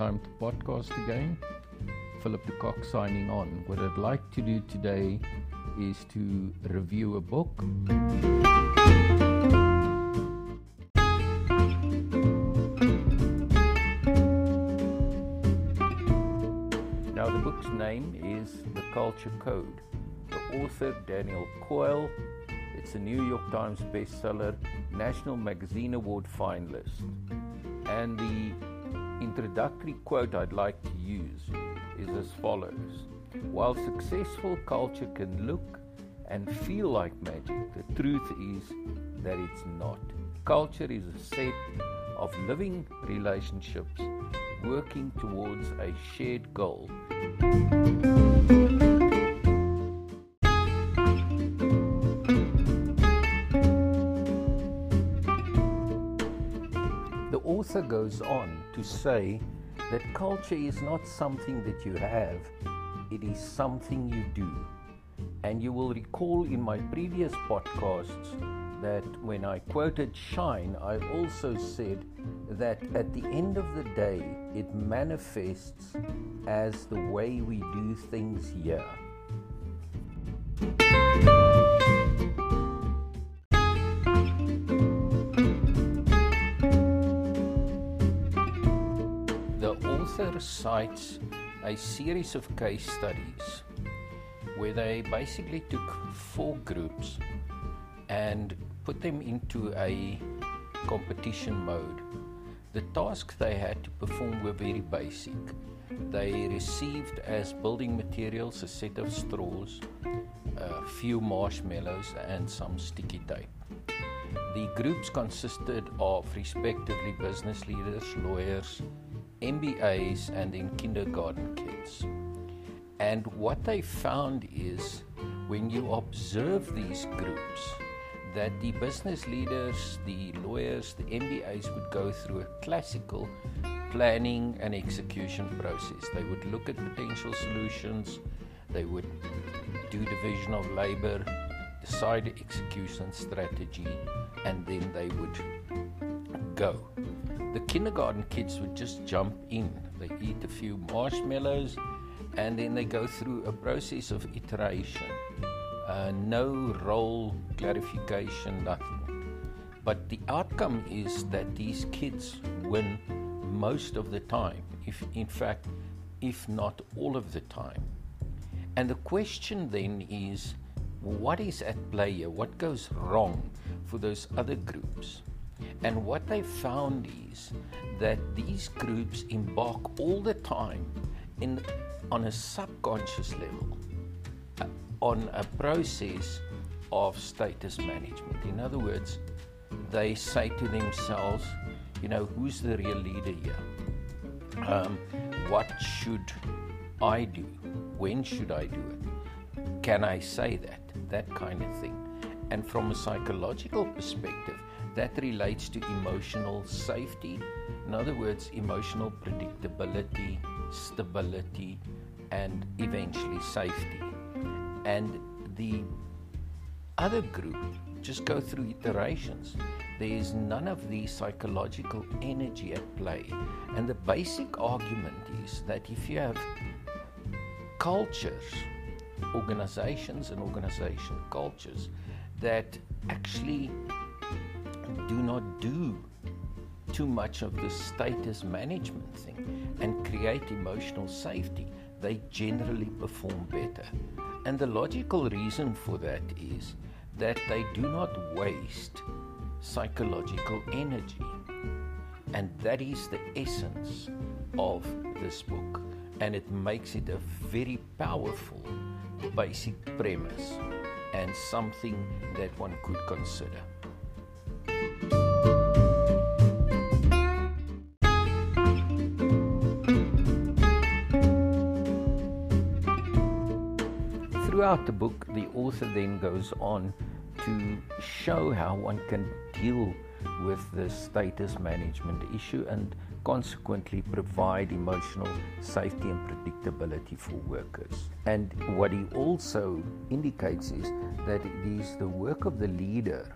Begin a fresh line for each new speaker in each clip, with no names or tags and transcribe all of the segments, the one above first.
time to podcast again. Philip de Kock signing on. What I'd like to do today is to review a book. Now, the book's name is The Culture Code. The author, Daniel Coyle, it's a New York Times bestseller, National Magazine Award finalist. And the introductory quote I'd like to use is as follows While successful culture can look and feel like magic, the truth is that it's not. Culture is a set of living relationships working towards a shared goal. Author goes on to say that culture is not something that you have, it is something you do. And you will recall in my previous podcasts that when I quoted Schein, I also said that at the end of the day, it manifests as the way we do things here. Author cites a series of case studies where they basically took four groups and put them into a competition mode. The tasks they had to perform were very basic. They received as building materials a set of straws, a few marshmallows, and some sticky tape. The groups consisted of respectively business leaders, lawyers, MBAs and in kindergarten kids. And what they found is when you observe these groups, that the business leaders, the lawyers, the MBAs would go through a classical planning and execution process. They would look at potential solutions, they would do division of labor, decide execution strategy, and then they would go. The kindergarten kids would just jump in. They eat a few marshmallows and then they go through a process of iteration. Uh, no role clarification, nothing. But the outcome is that these kids win most of the time, if in fact, if not all of the time. And the question then is what is at play here? What goes wrong for those other groups? And what they found is that these groups embark all the time in, on a subconscious level uh, on a process of status management. In other words, they say to themselves, you know, who's the real leader here? Um, what should I do? When should I do it? Can I say that? That kind of thing. And from a psychological perspective, that relates to emotional safety. In other words, emotional predictability, stability, and eventually safety. And the other group just go through iterations. There is none of the psychological energy at play. And the basic argument is that if you have cultures, organizations and organization cultures that actually do not do too much of the status management thing and create emotional safety, they generally perform better. And the logical reason for that is that they do not waste psychological energy. And that is the essence of this book. And it makes it a very powerful basic premise and something that one could consider. Throughout the book, the author then goes on to show how one can deal with the status management issue and consequently provide emotional safety and predictability for workers. And what he also indicates is that it is the work of the leader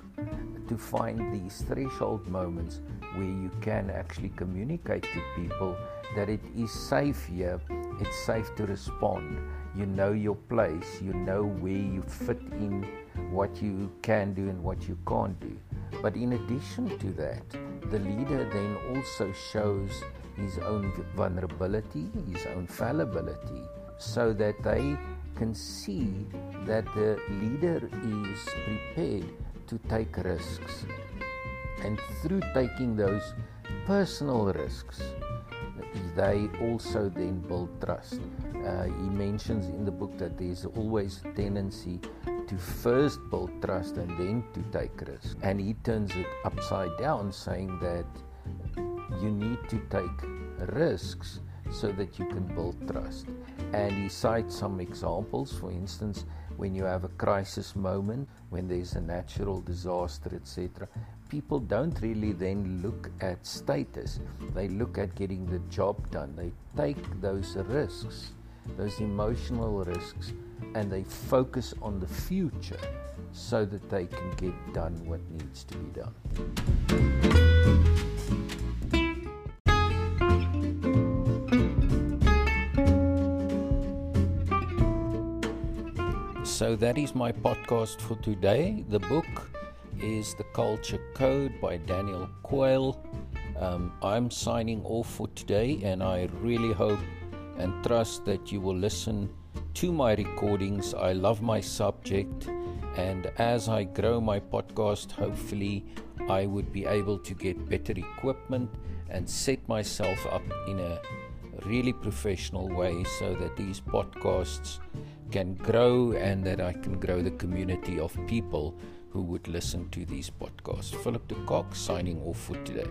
to find these threshold moments where you can actually communicate to people that it is safe here, it's safe to respond. You know your place, you know where you fit in, what you can do and what you can't do. But in addition to that, the leader then also shows his own vulnerability, his own fallibility, so that they can see that the leader is prepared to take risks. And through taking those personal risks, they also then build trust. Uh, he mentions in the book that there's always a tendency to first build trust and then to take risks. And he turns it upside down, saying that you need to take risks so that you can build trust. And he cites some examples, for instance, when you have a crisis moment, when there's a natural disaster, etc., people don't really then look at status. They look at getting the job done. They take those risks, those emotional risks, and they focus on the future so that they can get done what needs to be done. So that is my podcast for today. The book is The Culture Code by Daniel Coyle. Um, I'm signing off for today, and I really hope and trust that you will listen to my recordings. I love my subject, and as I grow my podcast, hopefully, I would be able to get better equipment and set myself up in a really professional way so that these podcasts can grow and that I can grow the community of people who would listen to these podcasts. Philip de Kock signing off for today.